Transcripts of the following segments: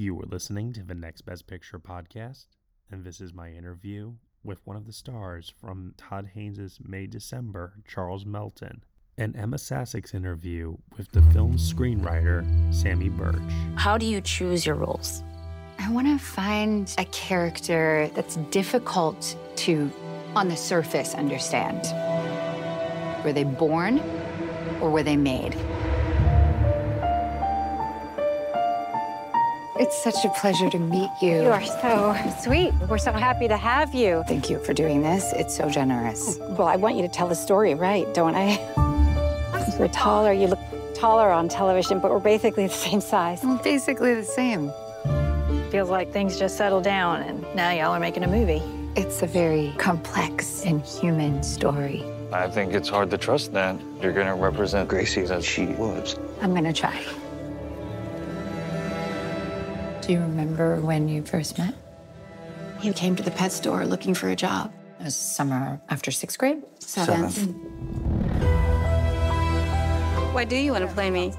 You are listening to the Next Best Picture podcast, and this is my interview with one of the stars from Todd Haynes' May December, Charles Melton, and Ema Sasic's interview with the film's screenwriter, Samy Burch. How do you choose your roles? I want to find a character that's difficult to, on the surface, understand. Were they born or were they made? It's such a pleasure to meet you. You are so sweet. We're so happy to have you. Thank you for doing this. It's so generous. Well, I want you to tell the story right, don't I? We're taller. You look taller on television, but we're basically the same size. Well, basically the same. Feels like things just settled down, and now y'all are making a movie. It's a very complex and human story. I think it's hard to trust that you're going to represent Gracie as she was. I'm gonna try. Do you remember when you first met? He came to the pet store looking for a job. It was summer after sixth grade. Seventh. Why do you want to play me?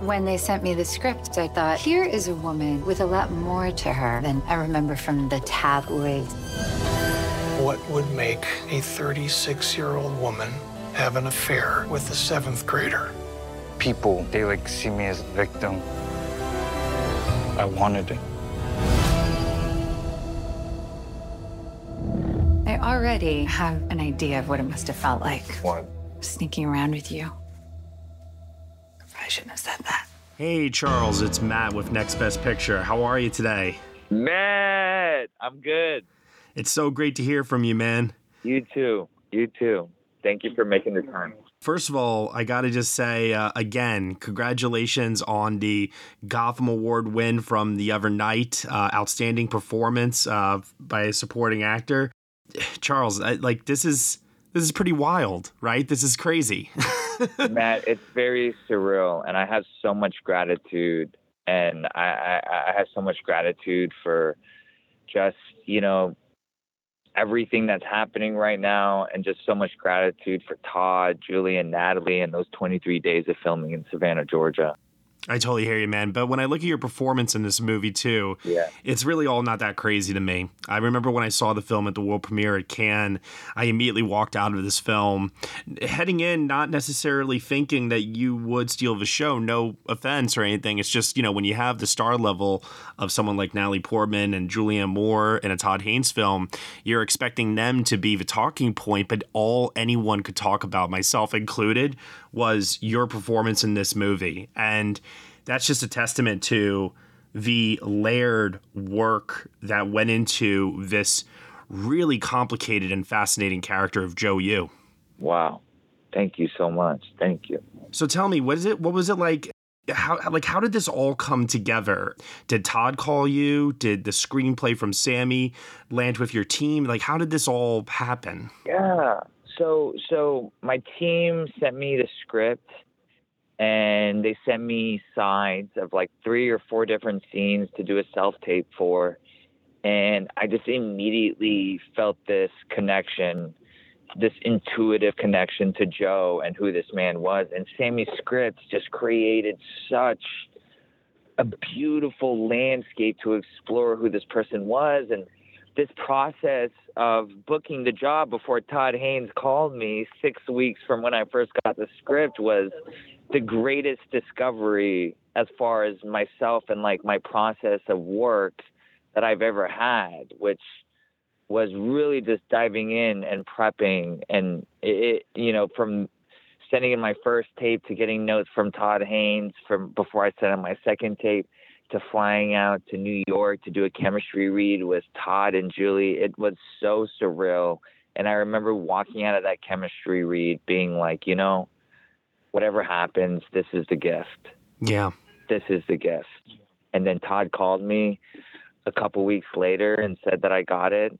When they sent me the script, I thought, here is a woman with a lot more to her than I remember from the tabloids. What would make a 36 year old woman have an affair with a seventh grader? People, they like see me as a victim. I wanted it. I already have an idea of what it must have felt like What? sneaking around with you. I shouldn't have said that. Hey, Charles, it's Matt with Next Best Picture. How are you today? Matt, I'm good. It's so great to hear from you, man. You too. You too. Thank you for making the time. First of all, I got to just say uh, again, congratulations on the Gotham Award win from the other night. Uh, outstanding performance uh, by a supporting actor. Charles, I, like this is this is pretty wild, right? This is crazy. Matt, it's very surreal, and I have so much gratitude, and I, I, I have so much gratitude for just you know everything that's happening right now, and just so much gratitude for Todd, Julie, and Natalie, and those 23 days of filming in Savannah, Georgia. I totally hear you, man. But when I look at your performance in this movie too, Yeah. it's really all not that crazy to me. I remember when I saw the film at the world premiere at Cannes, I immediately walked out of this film heading in not necessarily thinking that you would steal the show. No offense or anything. It's just, you know, when you have the star level of someone like Natalie Portman and Julianne Moore in a Todd Haynes film, you're expecting them to be the talking point, but all anyone could talk about, myself included, was your performance in this movie. And that's just a testament to the layered work that went into this really complicated and fascinating character of Joe Yoo. Wow. Thank you so much. Thank you. So tell me, what is it? What was it like? How like how did this all come together? Did Todd call you? Did the screenplay from Samy land with your team? Like how did this all happen? Yeah. So so my team sent me the script and they sent me sides of like three or four different scenes to do a self tape for. And I just immediately felt this connection, this intuitive connection to Joe and who this man was. And Samy's scripts just created such a beautiful landscape to explore who this person was and this process of booking the job before Todd Haynes called me six weeks from when I first got the script was the greatest discovery as far as myself and like my process of work that I've ever had, which was really just diving in and prepping and it, you know, from sending in my first tape to getting notes from Todd Haynes from before I sent in my second tape to flying out to New York to do a chemistry read with Todd and Julie. It was so surreal. And I remember walking out of that chemistry read being like, you know, whatever happens, this is the gift. Yeah. This is the gift. And then Todd called me a couple weeks later and said that I got it.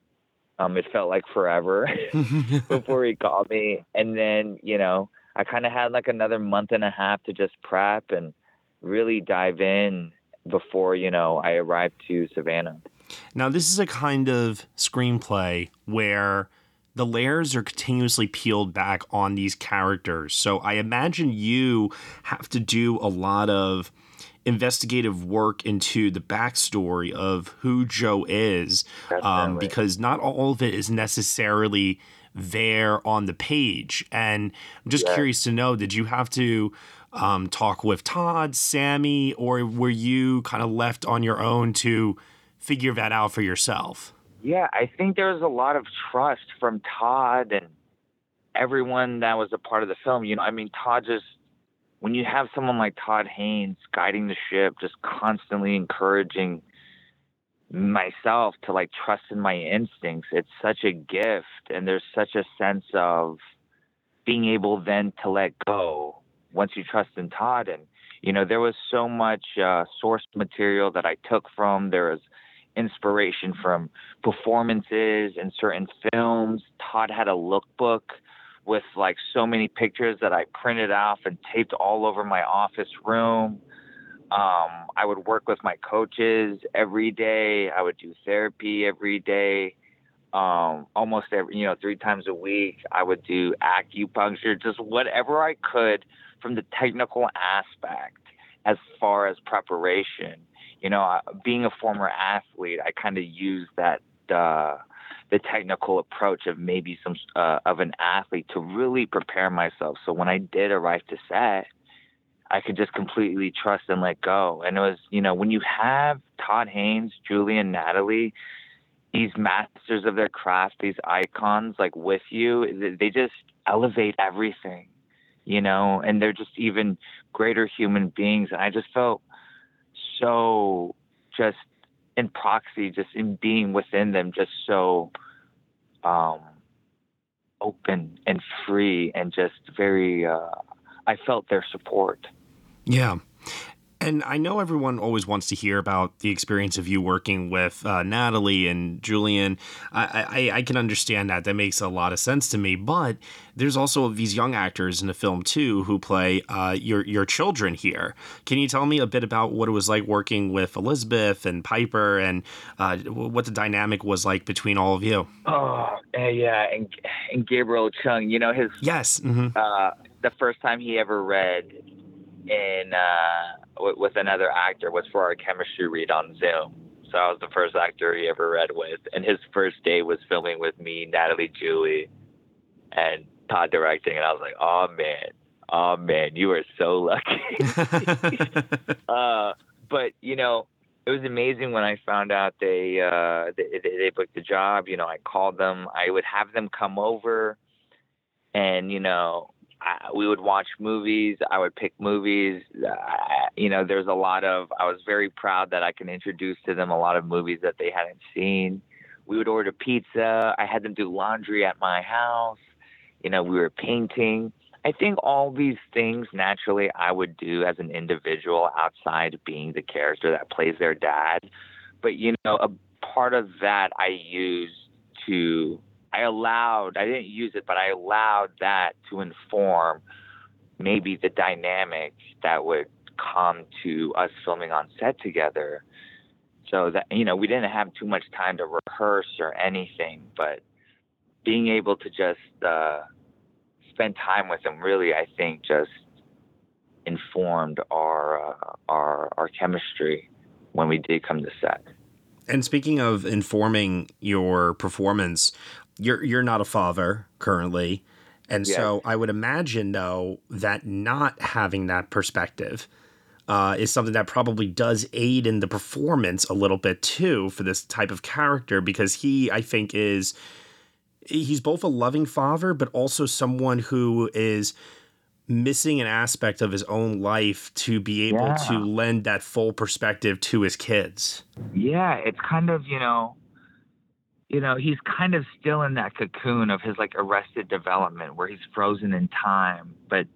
Um, it felt like forever before he called me. And then, you know, I kind of had like another month and a half to just prep and really dive in before, you know, I arrived to Savannah. Now, this is a kind of screenplay where the layers are continuously peeled back on these characters. So I imagine you have to do a lot of investigative work into the backstory of who Joe is, um, because not all of it is necessarily there on the page. And I'm just Yeah. curious to know did you have to um, talk with Todd, Samy, or were you kind of left on your own to figure that out for yourself? Yeah, I think there was a lot of trust from Todd and everyone that was a part of the film. You know, I mean, Todd just, when you have someone like Todd Haynes guiding the ship, just constantly encouraging myself to like trust in my instincts, it's such a gift. And there's such a sense of being able then to let go once you trust in Todd. And, you know, there was so much uh, source material that I took from. There was inspiration from performances and certain films. Todd had a lookbook with like so many pictures that I printed off and taped all over my office room. Um, I would work with my coaches every day. I would do therapy every day. Um, almost every, you know, three times a week. I would do acupuncture, just whatever I could from the technical aspect as far as preparation. You know, uh, being a former athlete, I kind of use that uh, the technical approach of maybe some uh, of an athlete to really prepare myself. So when I did arrive to set, I could just completely trust and let go. And it was, you know, when you have Todd Haynes, Julianne, Natalie, these masters of their craft, these icons, like with you, they just elevate everything, you know, and they're just even greater human beings. And I just felt so just in proxy, just in being within them, just so um, open and free and just very, uh, I felt their support. Yeah. And I know everyone always wants to hear about the experience of you working with uh, Natalie and Julianne. I, I, I can understand that. That makes a lot of sense to me. But there's also these young actors in the film too who play uh, your your children here. Can you tell me a bit about what it was like working with Elizabeth and Piper and uh, what the dynamic was like between all of you? Oh, eh, yeah, and and Gabriel Chung, you know his Yes. hmm uh, the first time he ever read in uh, w- with another actor was for our chemistry read on Zoom. So I was the first actor he ever read with, and his first day was filming with me, Natalie, Julie, and Todd directing, and I was like, oh man, oh man, you are so lucky. uh, but you know, it was amazing when I found out they, uh, they they they booked the job. You know, I called them. I would have them come over, and you know, I, we would watch movies. I would pick movies. I, you know, there's a lot of. I was very proud that I can introduce to them a lot of movies that they hadn't seen. We would order pizza. I had them do laundry at my house. You know, we were painting. I think all these things naturally I would do as an individual outside being the character that plays their dad. But you know, a part of that I used to I allowed I didn't use it, but I allowed that to inform maybe the dynamic that would come to us filming on set together. So that you know, we didn't have too much time to rehearse or anything, but being able to just uh, spend time with them really, I think, just informed our uh, our our chemistry when we did come to set. And speaking of informing your performance, you're you're not a father currently. And Yes. so I would imagine though that not having that perspective uh, is something that probably does aid in the performance a little bit too for this type of character because he I think is he's both a loving father but also someone who is missing an aspect of his own life to be able Yeah. to lend that full perspective to his kids. Yeah, it's kind of you know, you know, he's kind of still in that cocoon of his like arrested development where he's frozen in time, but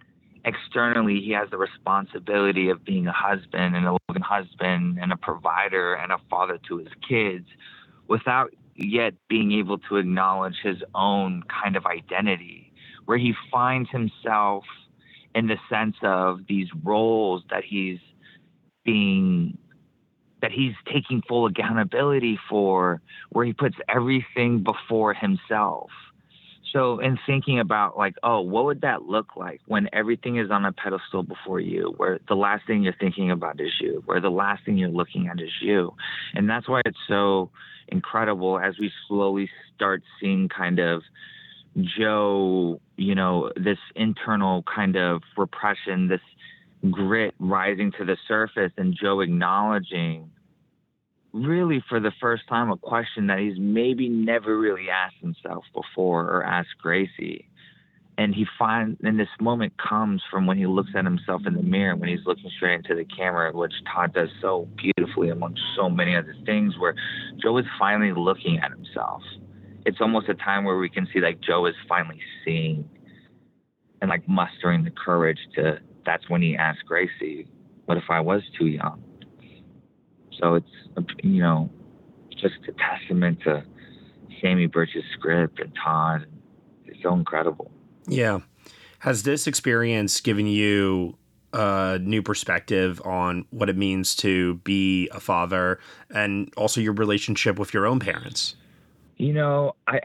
externally he has the responsibility of being a husband and a loving husband and a provider and a father to his kids without yet being able to acknowledge his own kind of identity where he finds himself in the sense of these roles that he's being that he's taking full accountability for where he puts everything before himself so in thinking about like, oh, what would that look like when everything is on a pedestal before you, where the last thing you're thinking about is you, where the last thing you're looking at is you. And that's why it's so incredible as we slowly start seeing kind of Joe, you know, this internal kind of repression, this grit rising to the surface, and Joe acknowledging really for the first time a question that he's maybe never really asked himself before or asked Gracie. And he finds, and this moment comes from when he looks at himself in the mirror, when he's looking straight into the camera, which Todd does so beautifully among so many other things, where Joe is finally looking at himself. It's almost a time where we can see like Joe is finally seeing and like mustering the courage to, that's when he asked Gracie, what if I was too young? So it's you know just a testament to Samy Burch's script and Todd. It's so incredible. Yeah. Has this experience given you a new perspective on what it means to be a father and also your relationship with your own parents? You know, I,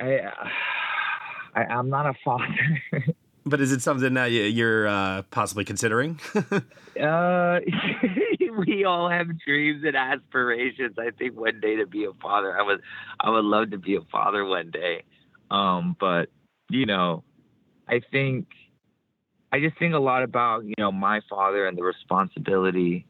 I, I I'm not a father. but is it something that you're uh, possibly considering? uh, we all have dreams and aspirations. I think one day to be a father. I would I would love to be a father one day. Um, but you know, I think I just think a lot about, you know, my father and the responsibility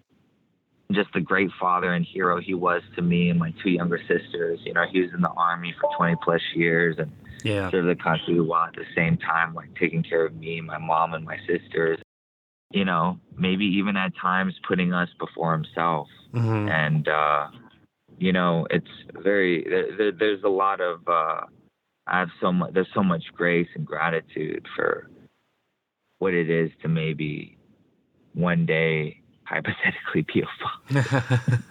just the great father and hero he was to me and my two younger sisters. You know, he was in the army for 20 plus years and yeah. served the country while at the same time like taking care of me, my mom, and my sisters you know, maybe even at times putting us before himself. Mm-hmm. And, uh, you know, it's very, there, there's a lot of, uh, I have so much, there's so much grace and gratitude for what it is to maybe one day hypothetically be a father.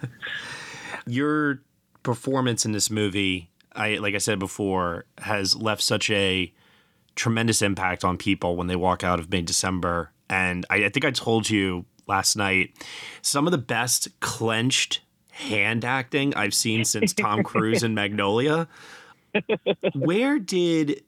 Your performance in this movie, I, like I said before, has left such a tremendous impact on people when they walk out of May December and I, I think I told you last night some of the best clenched hand acting I've seen since Tom Cruise in Magnolia. Where did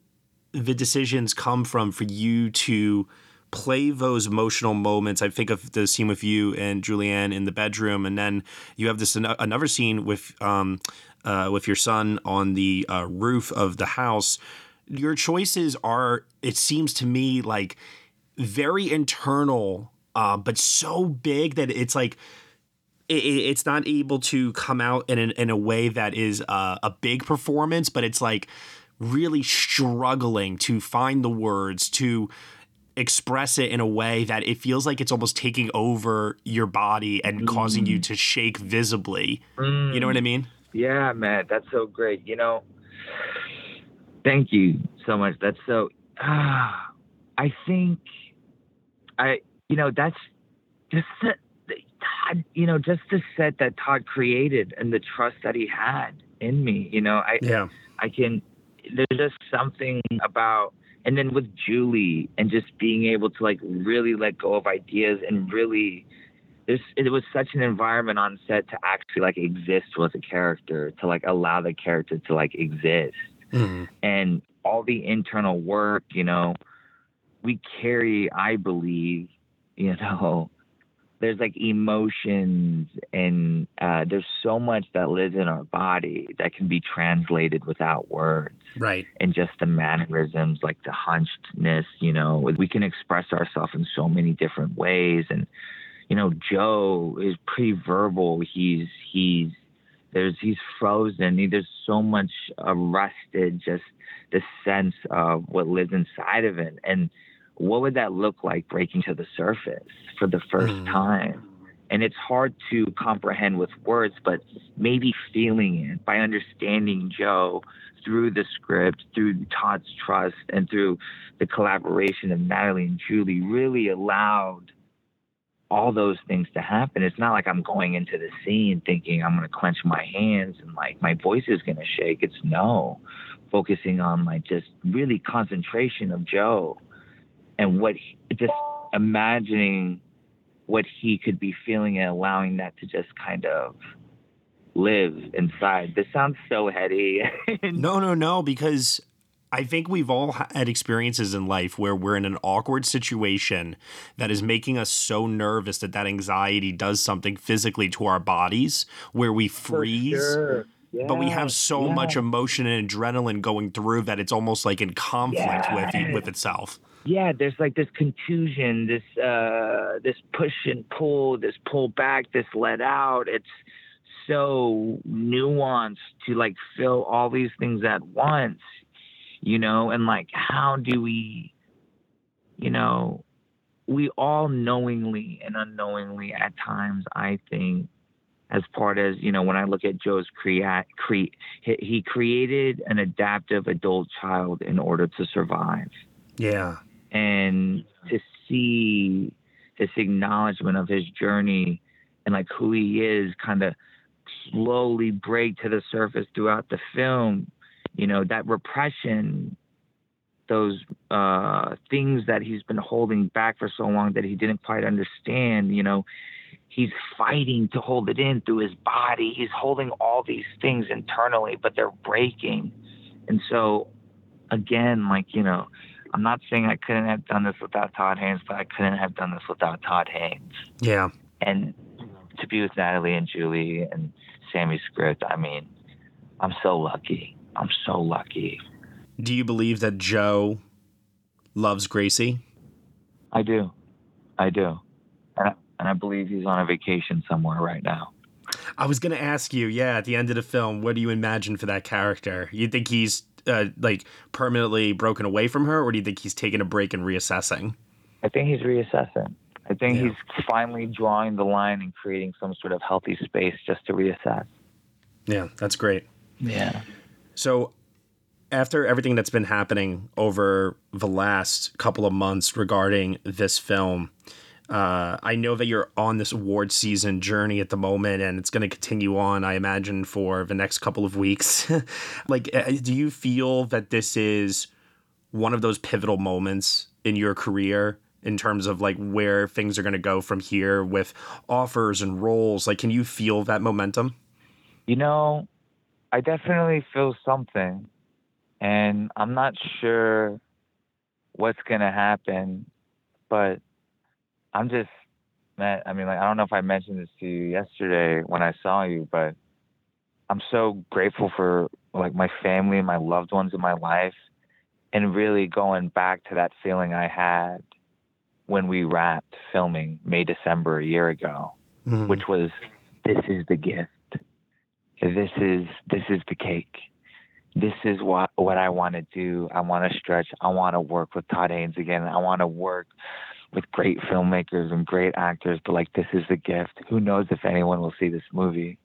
the decisions come from for you to play those emotional moments? I think of the scene with you and Julianne in the bedroom, and then you have this another scene with um, uh, with your son on the uh, roof of the house. Your choices are, it seems to me, like very internal, uh, but so big that it's like it, it's not able to come out in, an, in a way that is uh, a big performance, but it's like really struggling to find the words to express it in a way that it feels like it's almost taking over your body and mm. causing you mm. to shake visibly. Mm. You know what I mean? Yeah, man, that's so great. You know, thank you so much. That's so. Uh, I think I, you know, that's just the, Todd, you know, just the set that Todd created and the trust that he had in me. You know, I, yeah, I can. There's just something about, and then with Julie and just being able to like really let go of ideas and really. There's, it was such an environment on set to actually like exist with a character, to like allow the character to like exist, mm-hmm. and all the internal work, you know, we carry, I believe, you know, there's like emotions and uh, there's so much that lives in our body that can be translated without words. Right. And just the mannerisms, like the hunchedness, you know, we can express ourselves in so many different ways. And, you know, Joe is pretty verbal. He's, he's, there's, he's frozen. He, there's so much arrested, just the sense of what lives inside of it. And, what would that look like breaking to the surface for the first mm. time? And it's hard to comprehend with words, but maybe feeling it by understanding Joe through the script, through Todd's trust, and through the collaboration of Natalie and Julie really allowed all those things to happen. It's not like I'm going into the scene thinking I'm going to clench my hands and like my voice is going to shake. It's no, focusing on like just really concentration of Joe and what he, just imagining what he could be feeling and allowing that to just kind of live inside. This sounds so heady. no, no, no, because I think we've all had experiences in life where we're in an awkward situation that is making us so nervous that that anxiety does something physically to our bodies where we freeze. Sure. But we have so yeah. much emotion and adrenaline going through that it's almost like in conflict with with itself. yeah there's like this contusion this uh this push and pull this pull back this let out it's so nuanced to like feel all these things at once you know and like how do we you know we all knowingly and unknowingly at times i think as part as you know when i look at joe's create cre- he, he created an adaptive adult child in order to survive Yeah. and to see this acknowledgement of his journey and like who he is kind of slowly break to the surface throughout the film you know that repression those uh things that he's been holding back for so long that he didn't quite understand you know he's fighting to hold it in through his body he's holding all these things internally but they're breaking and so again like you know I'm not saying I couldn't have done this without Todd Haynes, but I couldn't have done this without Todd Haynes. Yeah. And to be with Natalie and Julie and Samy Script, I mean, I'm so lucky. I'm so lucky. Do you believe that Joe loves Gracie? I do. I do. And I, and I believe he's on a vacation somewhere right now. I was going to ask you, yeah, at the end of the film, what do you imagine for that character? You think he's uh, like permanently broken away from her, or do you think he's taking a break and reassessing? I think he's reassessing. I think Yeah. he's finally drawing the line and creating some sort of healthy space just to reassess. Yeah, that's great. Yeah. So, after everything that's been happening over the last couple of months regarding this film, uh, I know that you're on this award season journey at the moment, and it's going to continue on, I imagine, for the next couple of weeks. like, uh, do you feel that this is one of those pivotal moments in your career in terms of like where things are going to go from here with offers and roles? Like, can you feel that momentum? You know, I definitely feel something, and I'm not sure what's gonna happen, but I'm just, man. I mean, like, I don't know if I mentioned this to you yesterday when I saw you, but I'm so grateful for like my family and my loved ones in my life, and really going back to that feeling I had when we wrapped filming May December a year ago mm-hmm. which was this is the gift. This is this is the cake. This is what what I want to do. I want to stretch. I want to work with Todd Haynes again. I want to work with great filmmakers and great actors. But like this is the gift. Who knows if anyone will see this movie?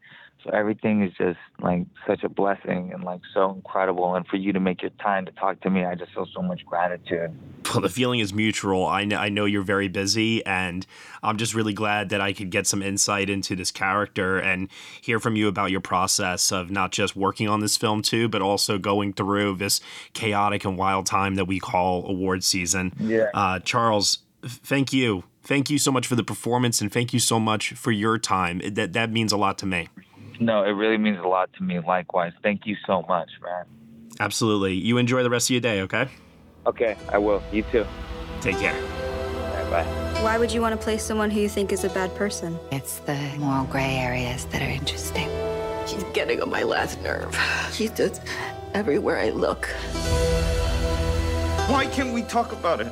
So everything is just like such a blessing and like so incredible. And for you to make your time to talk to me, I just feel so much gratitude. Well, the feeling is mutual. I know, I know you're very busy, and I'm just really glad that I could get some insight into this character and hear from you about your process of not just working on this film too, but also going through this chaotic and wild time that we call award season. Yeah. Uh, Charles, thank you. Thank you so much for the performance, and thank you so much for your time. That that means a lot to me. No, it really means a lot to me. Likewise. Thank you so much, man. Absolutely. You enjoy the rest of your day, okay? Okay, I will. You too. Take care. All right, bye. Why would you want to play someone who you think is a bad person? It's the moral gray areas that are interesting. She's getting on my last nerve. She's just everywhere I look. Why can't we talk about it?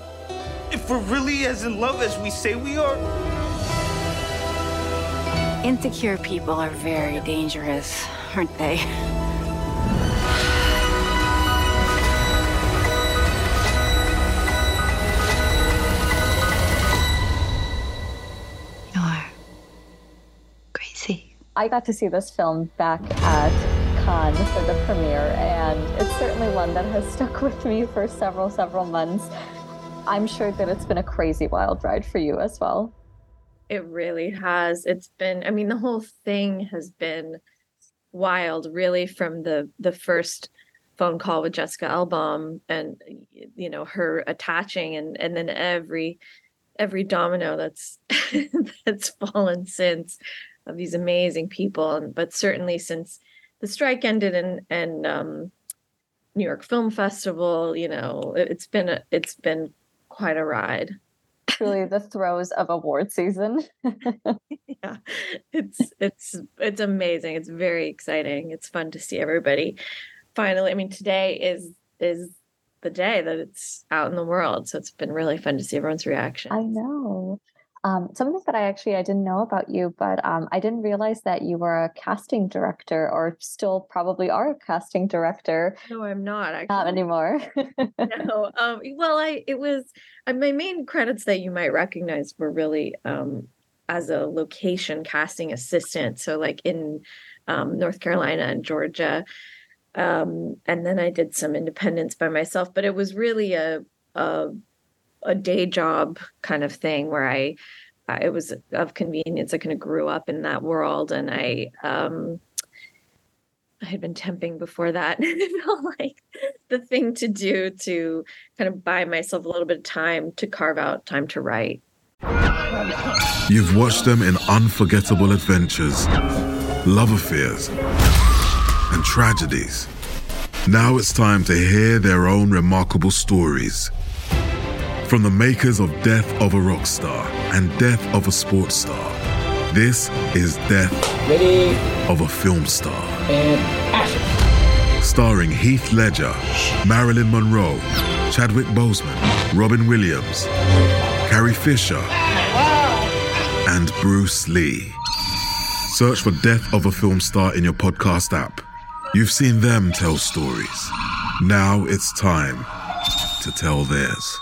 If we're really as in love as we say we are, Insecure people are very dangerous, aren't they? You're crazy. I got to see this film back at Cannes for the premiere, and it's certainly one that has stuck with me for several, several months. I'm sure that it's been a crazy wild ride for you as well. It really has. It's been, I mean, the whole thing has been wild, really, from the the first phone call with Jessica Elbaum and you know, her attaching and and then every every domino that's that's fallen since of these amazing people. And but certainly since the strike ended and and um New York Film Festival. You know, it, it's been a, it's been quite a ride. Truly, the throes of award season. yeah, it's it's it's amazing. It's very exciting. It's fun to see everybody. Finally, I mean, today is is the day that it's out in the world, so it's been really fun to see everyone's reaction. I know. Um, something that I actually I didn't know about you, but um, I didn't realize that you were a casting director, or still probably are a casting director. No, I'm not. Actually. Not anymore. no. Um, well, I it was uh, my main credits that you might recognize were really um, as a location casting assistant. So, like in um, North Carolina and Georgia, um, and then I did some independence by myself. But it was really a, a a day job kind of thing where I, it was of convenience. I kind of grew up in that world and I, um, I had been temping before that. it felt like the thing to do to kind of buy myself a little bit of time to carve out time to write. You've watched them in unforgettable adventures, love affairs, and tragedies. Now it's time to hear their own remarkable stories. From the makers of Death of a Rock Star and Death of a Sports Star, this is Death Ready. of a Film Star. And action. Starring Heath Ledger, Marilyn Monroe, Chadwick Boseman, Robin Williams, Carrie Fisher, and Bruce Lee. Search for Death of a Film Star in your podcast app. You've seen them tell stories. Now it's time to tell theirs.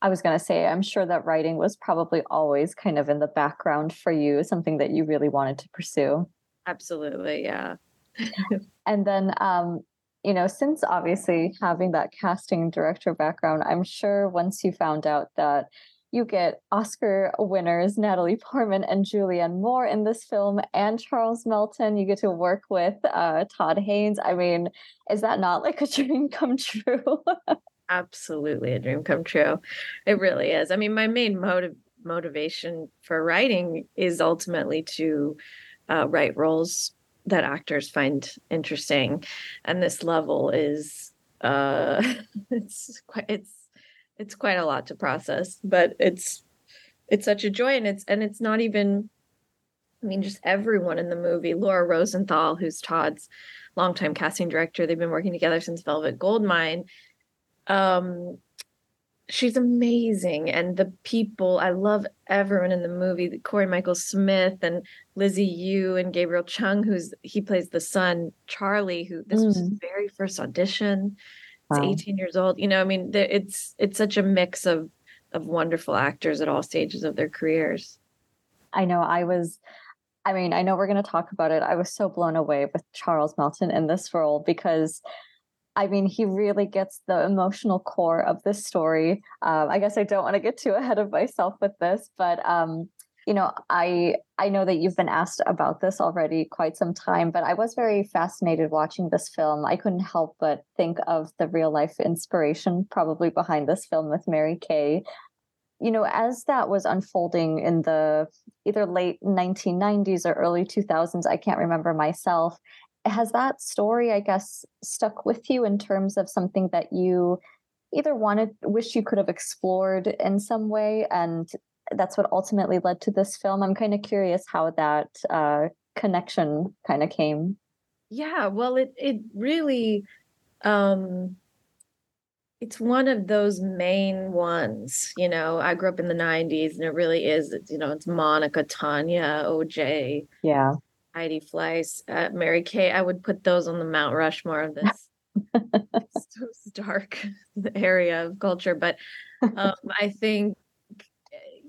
I was going to say, I'm sure that writing was probably always kind of in the background for you, something that you really wanted to pursue. Absolutely, yeah. and then, um, you know, since obviously having that casting director background, I'm sure once you found out that you get Oscar winners Natalie Portman and Julianne Moore in this film, and Charles Melton. You get to work with uh, Todd Haynes. I mean, is that not like a dream come true? absolutely a dream come true. It really is. I mean, my main motive motivation for writing is ultimately to uh, write roles that actors find interesting, and this level is uh, it's quite it's it's quite a lot to process, but it's it's such a joy, and it's and it's not even. I mean, just everyone in the movie. Laura Rosenthal, who's Todd's longtime casting director, they've been working together since Velvet Goldmine um she's amazing and the people i love everyone in the movie cory michael smith and lizzie yu and gabriel chung who's he plays the son charlie who this mm. was his mm. very first audition he's wow. 18 years old you know i mean it's it's such a mix of of wonderful actors at all stages of their careers i know i was i mean i know we're going to talk about it i was so blown away with charles melton in this role because I mean, he really gets the emotional core of this story. Um, I guess I don't want to get too ahead of myself with this, but um, you know, I I know that you've been asked about this already quite some time, but I was very fascinated watching this film. I couldn't help but think of the real life inspiration probably behind this film with Mary Kay. You know, as that was unfolding in the either late 1990s or early 2000s, I can't remember myself has that story, I guess, stuck with you in terms of something that you either wanted, wish you could have explored in some way, and that's what ultimately led to this film? I'm kind of curious how that uh, connection kind of came. Yeah, well, it it really, um, it's one of those main ones. You know, I grew up in the '90s, and it really is. You know, it's Monica, Tanya, OJ. Yeah. Heidi Fleiss, uh, Mary Kay. I would put those on the Mount Rushmore of this so dark area of culture. But um, I think,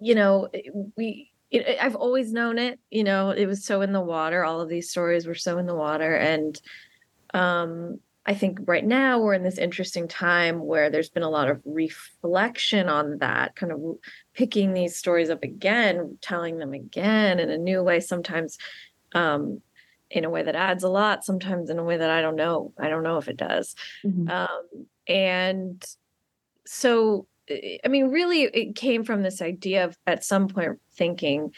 you know, we. It, I've always known it. You know, it was so in the water. All of these stories were so in the water, and um, I think right now we're in this interesting time where there's been a lot of reflection on that, kind of picking these stories up again, telling them again in a new way. Sometimes um, in a way that adds a lot, sometimes in a way that I don't know. I don't know if it does. Mm-hmm. Um, and so, I mean, really, it came from this idea of at some point thinking,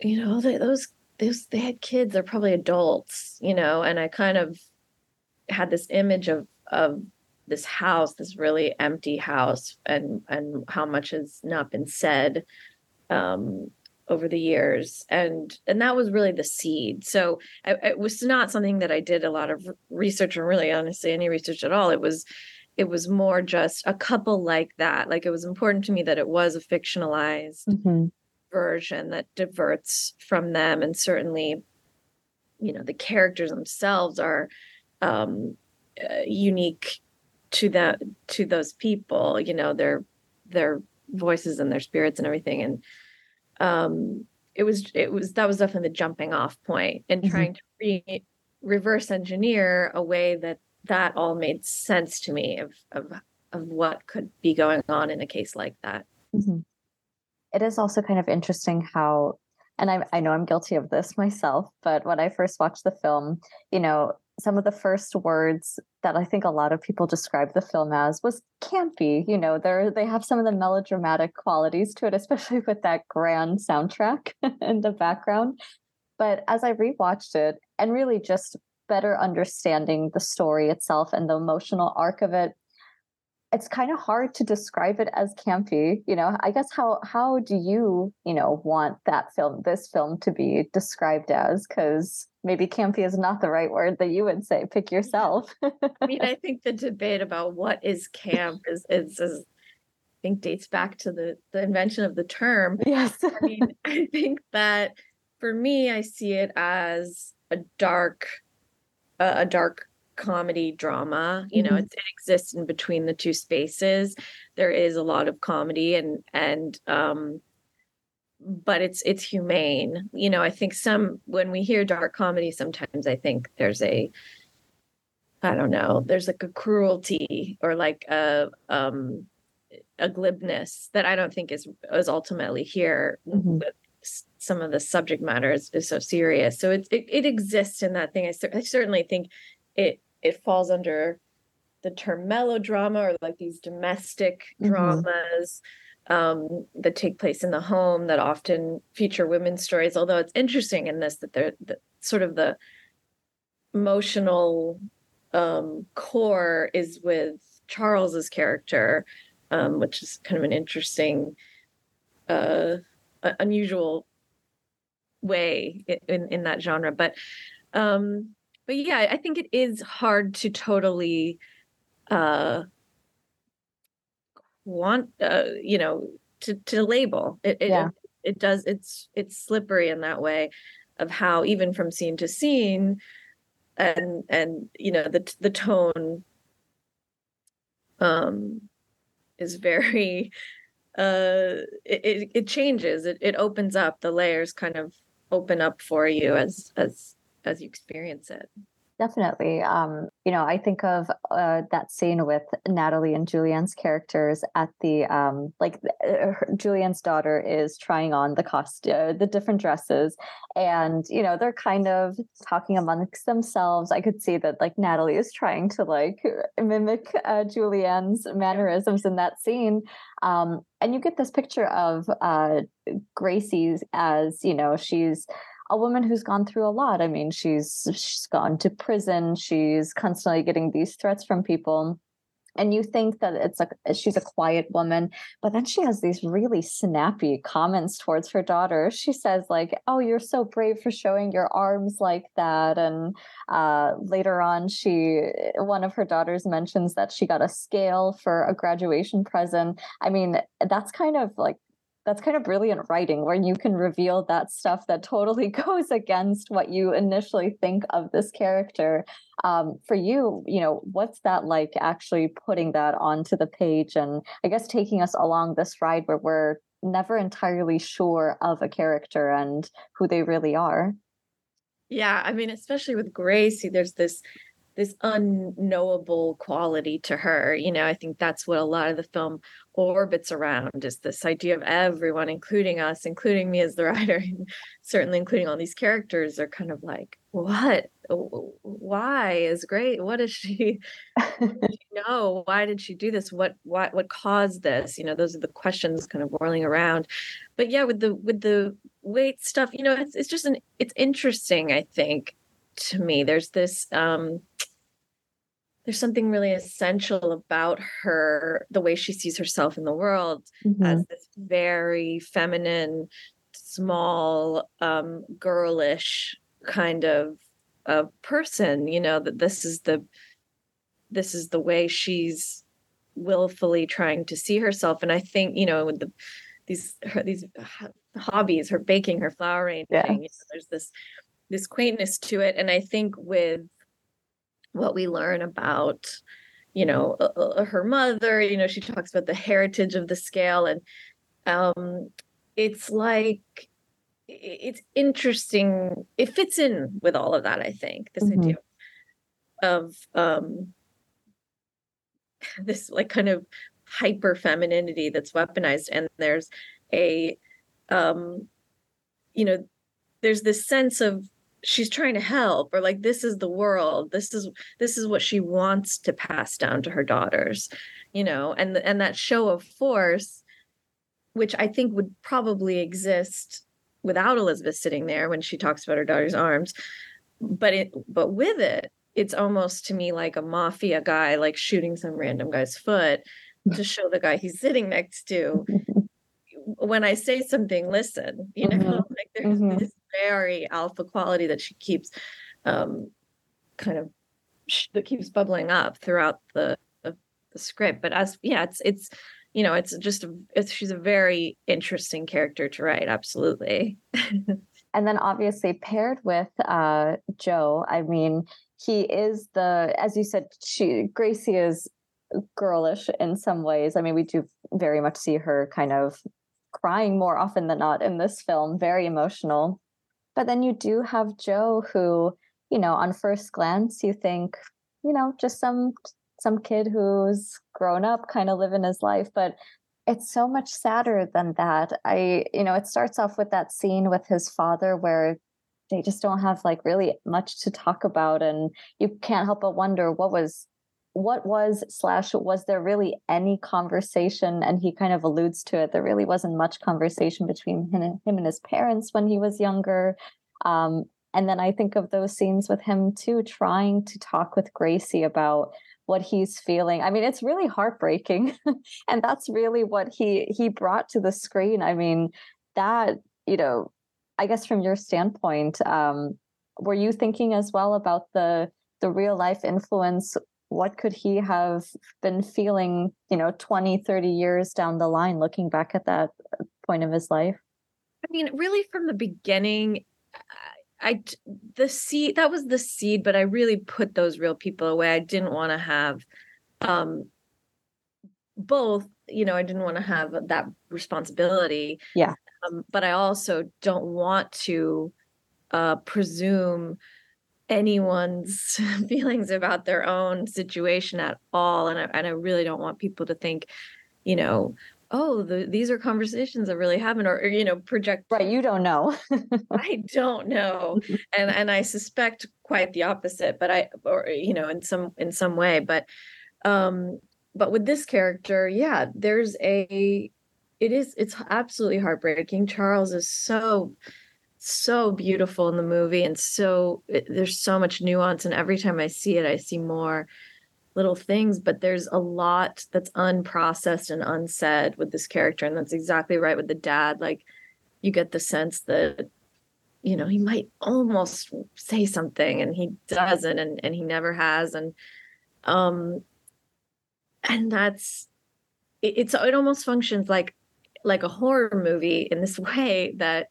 you know, they, those those they had kids, they're probably adults, you know, and I kind of had this image of of this house, this really empty house, and and how much has not been said um, over the years, and and that was really the seed. So I, it was not something that I did a lot of research, or really honestly any research at all. It was it was more just a couple like that. Like it was important to me that it was a fictionalized Mhm. version that diverts from them, and certainly, you know, the characters themselves are um, uh, unique to that to those people. You know, their their voices and their spirits and everything, and um, it was it was that was definitely the jumping off point and Mhm. trying to re- reverse engineer a way that that all made sense to me of of of what could be going on in a case like that. Mhm. It is also kind of interesting how, and I, I know I'm guilty of this myself, but when I first watched the film, you know, some of the first words that I think a lot of people describe the film as was campy. You know, they're they have some of the melodramatic qualities to it, especially with that grand soundtrack in the background. But as I rewatched it and really just better understanding the story itself and the emotional arc of it, it's kind of hard to describe it as campy you know i guess how how do you you know want that film this film to be described as because maybe campy is not the right word that you would say pick yourself I mean, I think the debate about what is camp is is, is I think dates back to the the invention of the term. Yes. I mean, I think that for me, I see it as a dark, a, a dark comedy drama. You know, Mhm. it's, it exists in between the two spaces. There is a lot of comedy and and um but it's it's humane. You know, I think some when we hear dark comedy, sometimes I think there's a I don't know, there's like a cruelty or like a um a glibness that I don't think is is ultimately here. Mhm. But some of the subject matter is, is so serious. So it, it it exists in that thing. I, cer- I certainly think it it falls under the term melodrama or like these domestic Mhm. dramas um, that take place in the home that often feature women's stories. Although it's interesting in this that they're the, sort of the emotional um, core is with Charles's character, um, which is kind of an interesting, uh, unusual way in in that genre. But um, but yeah, I think it is hard to totally uh want uh you know to to label. It it, Yeah. it it does it's it's slippery in that way of how even from scene to scene and and you know the the tone um is very uh it it, it changes. It, it opens up. The layers kind of open up for you as as as you experience it Definitely. Um, you know, I think of uh, that scene with Natalie and Julianne's characters at the um, like uh, Julianne's daughter is trying on the cost, uh, the different dresses, and you know they're kind of talking amongst themselves. I could see that like Natalie is trying to like mimic uh, Julianne's mannerisms in that scene, um, and you get this picture of uh, Gracie's as you know she's a woman who's gone through a lot. I mean, she's she's gone to prison. She's constantly getting these threats from people. And you think that it's like she's a quiet woman, but then she has these really snappy comments towards her daughter. She says, like, oh, you're so brave for showing your arms like that. And uh, later on, she one of her daughters mentions that she got a scale for a graduation present. I mean, that's kind of like that's kind of brilliant writing where you can reveal that stuff that totally goes against what you initially think of this character. Um, for you you know what's that like actually putting that onto the page and i guess taking us along this ride where we're never entirely sure of a character and who they really are? Yeah, I mean, especially with Gracie, there's this this unknowable quality to her. You know, I think that's what a lot of the film orbits around is this idea of everyone, including us, including me as the writer, and certainly including all these characters, are kind of like, what? Why is great? What is she? what she know? Why did she do this? What what what caused this? You know, those are the questions kind of whirling around. But yeah, with the with the weight stuff. You know, it's it's just an it's interesting. I think to me, there's this um there's something really essential about her, the way she sees herself in the world Mm-hmm. as this very feminine, small, um, girlish kind of of person. You know that this is the this is the way she's willfully trying to see herself, and I think you know with the these her, these hobbies, her baking, her flower arranging, Yeah. you know, there's this this quaintness to it, and I think with what we learn about you know uh, uh, her mother you know she talks about the heritage of the scale and um it's like it's interesting it fits in with all of that i think this Mhm. idea of um this like kind of hyper femininity that's weaponized and there's a um you know there's this sense of she's trying to help or like this is the world this is this is what she wants to pass down to her daughters you know and and that show of force which i think would probably exist without elizabeth sitting there when she talks about her daughter's arms but it but with it it's almost to me like a mafia guy like shooting some random guy's foot to show the guy he's sitting next to when i say something listen you know Mhm. like there's Mhm. this very alpha quality that she keeps um kind of that keeps bubbling up throughout the the, script. But as yeah it's it's you know it's just it's she's a very interesting character to write absolutely. And then obviously paired with uh joe i mean he is the as you said she gracie is girlish in some ways. I mean we do very much see her kind of crying more often than not in this film very emotional but then you do have joe who you know on first glance you think you know just some some kid who's grown up kind of living his life but it's so much sadder than that. I you know it starts off with that scene with his father where they just don't have like really much to talk about and you can't help but wonder what was what was slash was there really any conversation? And he kind of alludes to it. There really wasn't much conversation between him and, his parents when he was younger. Um, and then i think of those scenes with him too trying to talk with gracie about what he's feeling. I mean it's really heartbreaking. And that's really what he he brought to the screen. I mean that you know i guess from your standpoint um were you thinking as well about the the real life influence what could he have been feeling you know 20 30 years down the line looking back at that uh, point of his life I mean, really from the beginning, i the seed that was the seed, but I really put those real people away. I didn't want to have um both, you know, I didn't want to have that responsibility. yeah Um, but I also don't want to uh presume anyone's feelings about their own situation at all and I, and I really don't want people to think you know oh the, these are conversations that really happen or, or you know project right you don't know. I don't know and and i suspect quite the opposite but i or you know in some in some way but um but with this character yeah there's a it is it's absolutely heartbreaking. Charles is so so beautiful in the movie and so it, there's so much nuance and every time i see it i see more little things but there's a lot that's unprocessed and unsaid with this character and that's exactly right with the dad like you get the sense that you know he might almost say something and he doesn't and, and he never has and um and that's it, it's it almost functions like like a horror movie in this way that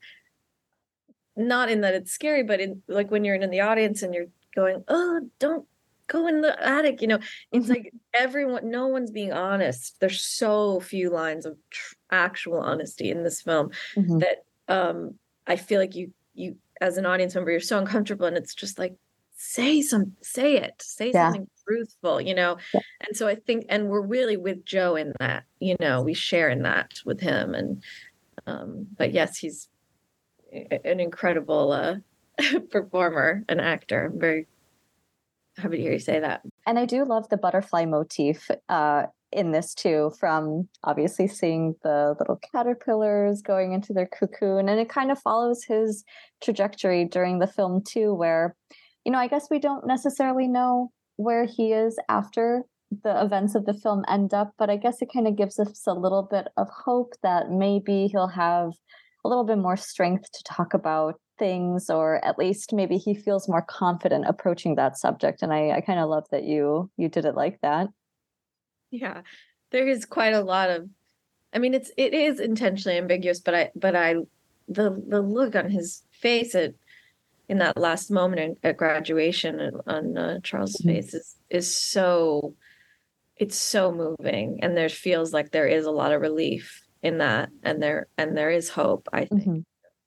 not in that it's scary but in like when you're in the audience and you're going oh don't go in the attic you know it's like everyone no one's being honest. There's so few lines of tr- actual honesty in this film Mhm. that um i feel like you you as an audience member you're so uncomfortable and it's just like say some say it. Say Yeah. something truthful you know? And so i think and we're really with joe in that you know we share in that with him and um but yes he's an incredible uh performer and actor i'm very happy to hear you say that and i do love the butterfly motif uh in this too, from obviously seeing the little caterpillars going into their cocoon. And it kind of follows his trajectory during the film too, where, you know, I guess we don't necessarily know where he is after the events of the film end up, but I guess it kind of gives us a little bit of hope that maybe he'll have a little bit more strength to talk about things or at least maybe he feels more confident approaching that subject and i, I kind of love that you you did it like that yeah there is quite a lot of i mean it's it is intentionally ambiguous but i but i the the look on his face at in that last moment in, at graduation on uh, charles' mm-hmm. face is is so it's so moving and there feels like there is a lot of relief in that and there and there is hope i think mm-hmm.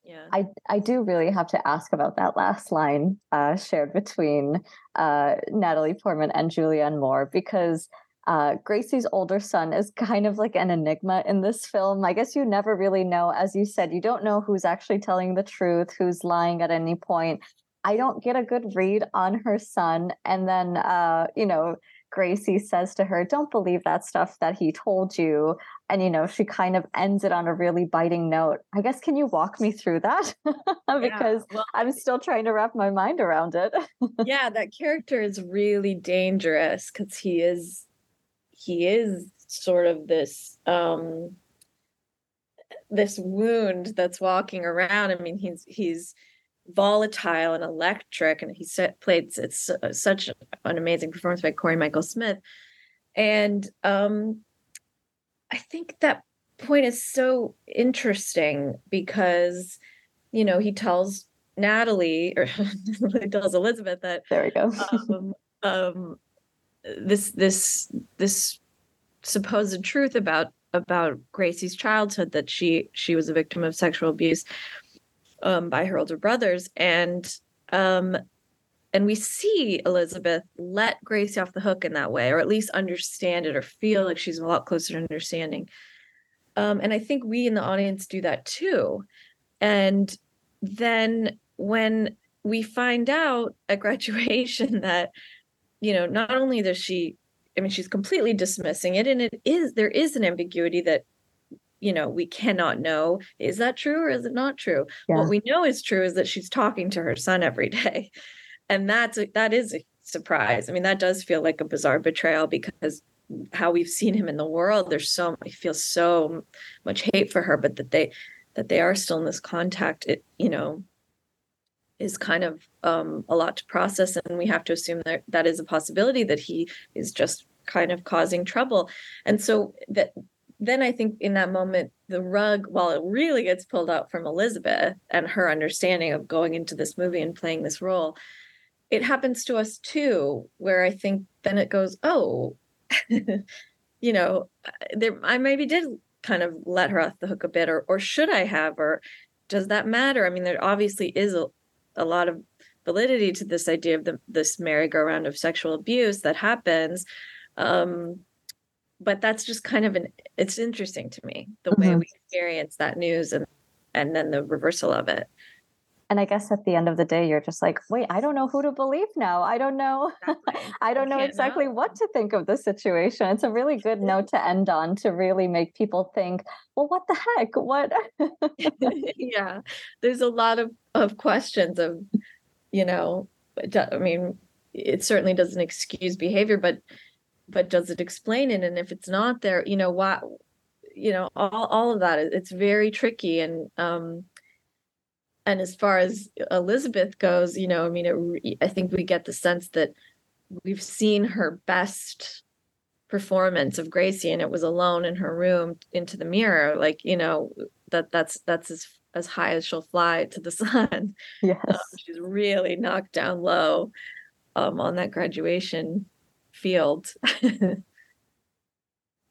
Yeah. I, I do really have to ask about that last line uh, shared between uh, Natalie Portman and Julianne Moore because uh, Gracie's older son is kind of like an enigma in this film. I guess you never really know, as you said, you don't know who's actually telling the truth, who's lying at any point. I don't get a good read on her son. And then, uh, you know, Gracie says to her, Don't believe that stuff that he told you. And, you know, she kind of ends it on a really biting note. I guess, can you walk me through that? because yeah, well, I'm still trying to wrap my mind around it. yeah, that character is really dangerous because he is, he is sort of this, um, this wound that's walking around. I mean, he's, he's, volatile and electric and he set, played it's uh, such an amazing performance by Cory Michael Smith. And um I think that point is so interesting because you know he tells Natalie or he tells Elizabeth that there we go. um, um this this this supposed truth about about Gracie's childhood that she she was a victim of sexual abuse um, by her older brothers, and um, and we see Elizabeth let Gracie off the hook in that way, or at least understand it, or feel like she's a lot closer to understanding. Um, and I think we in the audience do that too. And then when we find out at graduation that, you know, not only does she, I mean, she's completely dismissing it, and it is there is an ambiguity that you know we cannot know is that true or is it not true? Yeah. what we know is true is that she's talking to her son every day and that's a, that is a surprise. I mean that does feel like a bizarre betrayal because how we've seen him in the world there's so i feel so much hate for her but that they that they are still in this contact it you know is kind of um, a lot to process and we have to assume that that is a possibility that he is just kind of causing trouble. And so that then I think in that moment, the rug, while it really gets pulled out from Elizabeth and her understanding of going into this movie and playing this role, it happens to us too, where I think then it goes, oh, you know, there I maybe did kind of let her off the hook a bit, or or should I have, or does that matter? I mean, there obviously is a, a lot of validity to this idea of the, this merry-go-round of sexual abuse that happens. Um, but that's just kind of an it's interesting to me the mm-hmm. way we experience that news and and then the reversal of it. And i guess at the end of the day you're just like wait i don't know who to believe now. I don't know. Exactly. i don't know exactly know. what to think of the situation. It's a really good note to end on to really make people think well what the heck? What? Yeah. There's a lot of of questions of you know i mean it certainly doesn't excuse behavior but but does it explain it? And if it's not there you know why, you know all, all of that it's very tricky. And um and as far as elizabeth goes you know i mean it, i think we get the sense that we've seen her best performance of gracie and it was alone in her room into the mirror. Like you know that that's that's as as high as she'll fly to the sun. Yes. Um, she's really knocked down low um on that graduation field.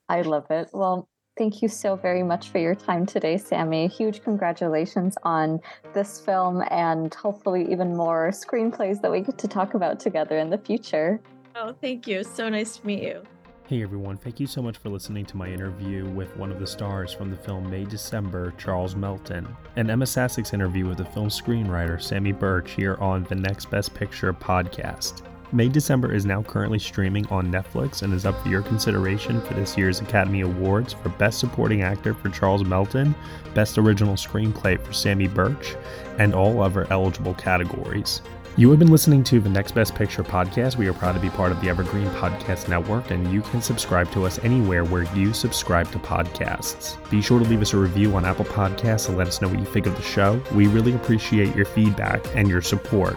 I love it. Well, thank you so very much for your time today, Samy. Huge congratulations on this film and hopefully even more screenplays that we get to talk about together in the future. Oh, thank you. So nice to meet you. Hey everyone, thank you so much for listening to my interview with one of the stars from the film May December, Charles Melton, and Ema Sasic's interview with the film screenwriter Samy Burch here on the Next Best Picture podcast. May December is now currently streaming on Netflix and is up for your consideration for this year's Academy Awards for Best Supporting Actor for Charles Melton, Best Original Screenplay for Samy Burch, and all other eligible categories. You have been listening to the Next Best Picture podcast. We are proud to be part of the Evergreen Podcast Network, and you can subscribe to us anywhere where you subscribe to podcasts. Be sure to leave us a review on Apple Podcasts and let us know what you think of the show. We really appreciate your feedback and your support,